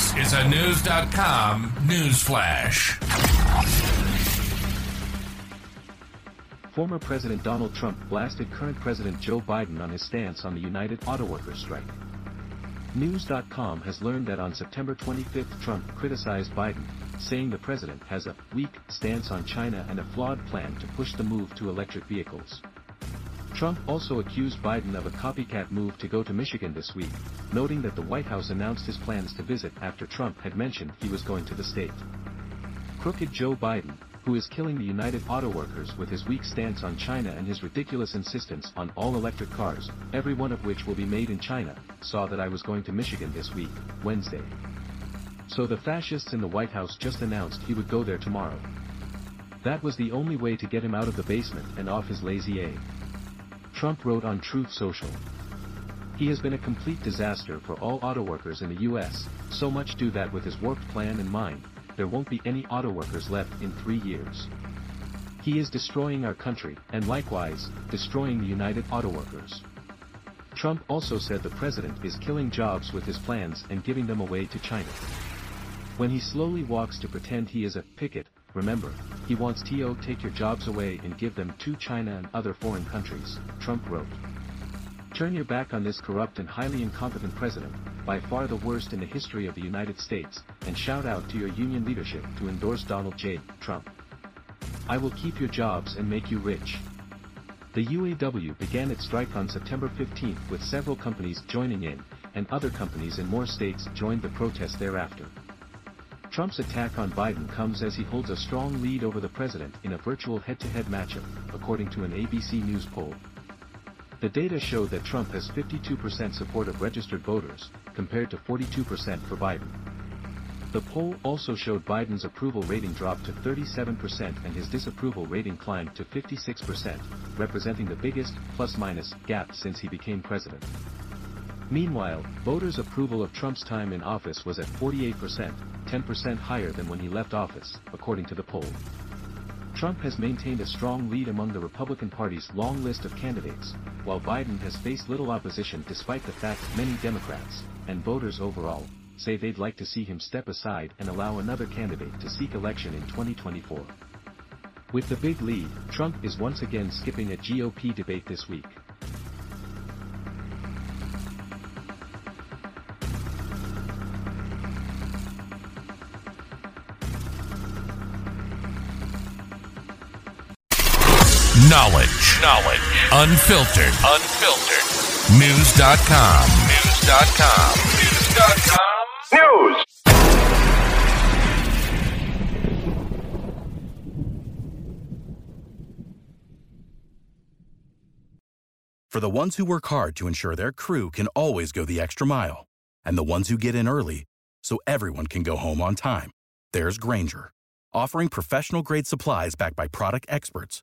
This is a News.com news flash. Former President Donald Trump blasted current President Joe Biden on his stance on the United Auto Workers strike. News.com has learned that on September 25 Trump criticized Biden, saying the president has a weak stance on China and a flawed plan to push the move to electric vehicles. Trump also accused Biden of a copycat move to go to Michigan this week, noting that the White House announced his plans to visit after Trump had mentioned he was going to the state. Crooked Joe Biden, who is killing the United Auto Workers with his weak stance on China and his ridiculous insistence on all-electric cars, every one of which will be made in China, saw that I was going to Michigan this week, Wednesday. So the fascists in the White House just announced he would go there tomorrow. That was the only way to get him out of the basement and off his lazy A. Trump wrote on Truth Social. He has been a complete disaster for all auto workers in the US, so much do that with his warped plan in mind, there won't be any auto workers left in three years. He is destroying our country, and likewise, destroying the United Auto Workers. Trump also said the president is killing jobs with his plans and giving them away to China. When he slowly walks to pretend he is a picket, remember, he wants to take your jobs away and give them to China and other foreign countries, Trump wrote. Turn your back on this corrupt and highly incompetent president, by far the worst in the history of the United States, and shout out to your union leadership to endorse Donald J. Trump. I will keep your jobs and make you rich. The UAW began its strike on September 15 with several companies joining in, and other companies in more states joined the protest thereafter. Trump's attack on Biden comes as he holds a strong lead over the president in a virtual head-to-head matchup, according to an ABC News poll. The data showed that Trump has 52% support of registered voters, compared to 42% for Biden. The poll also showed Biden's approval rating dropped to 37% and his disapproval rating climbed to 56%, representing the biggest, plus-minus, gap since he became president. Meanwhile, voters' approval of Trump's time in office was at 48%, 10% higher than when he left office, according to the poll. Trump has maintained a strong lead among the Republican Party's long list of candidates, while Biden has faced little opposition despite the fact many Democrats, and voters overall, say they'd like to see him step aside and allow another candidate to seek election in 2024. With the big lead, Trump is once again skipping a GOP debate this week. Knowledge. Knowledge. Unfiltered. Unfiltered. News.com. News.com. News.com. News. For the ones who work hard to ensure their crew can always go the extra mile, and the ones who get in early so everyone can go home on time, there's Grainger, offering professional grade supplies backed by product experts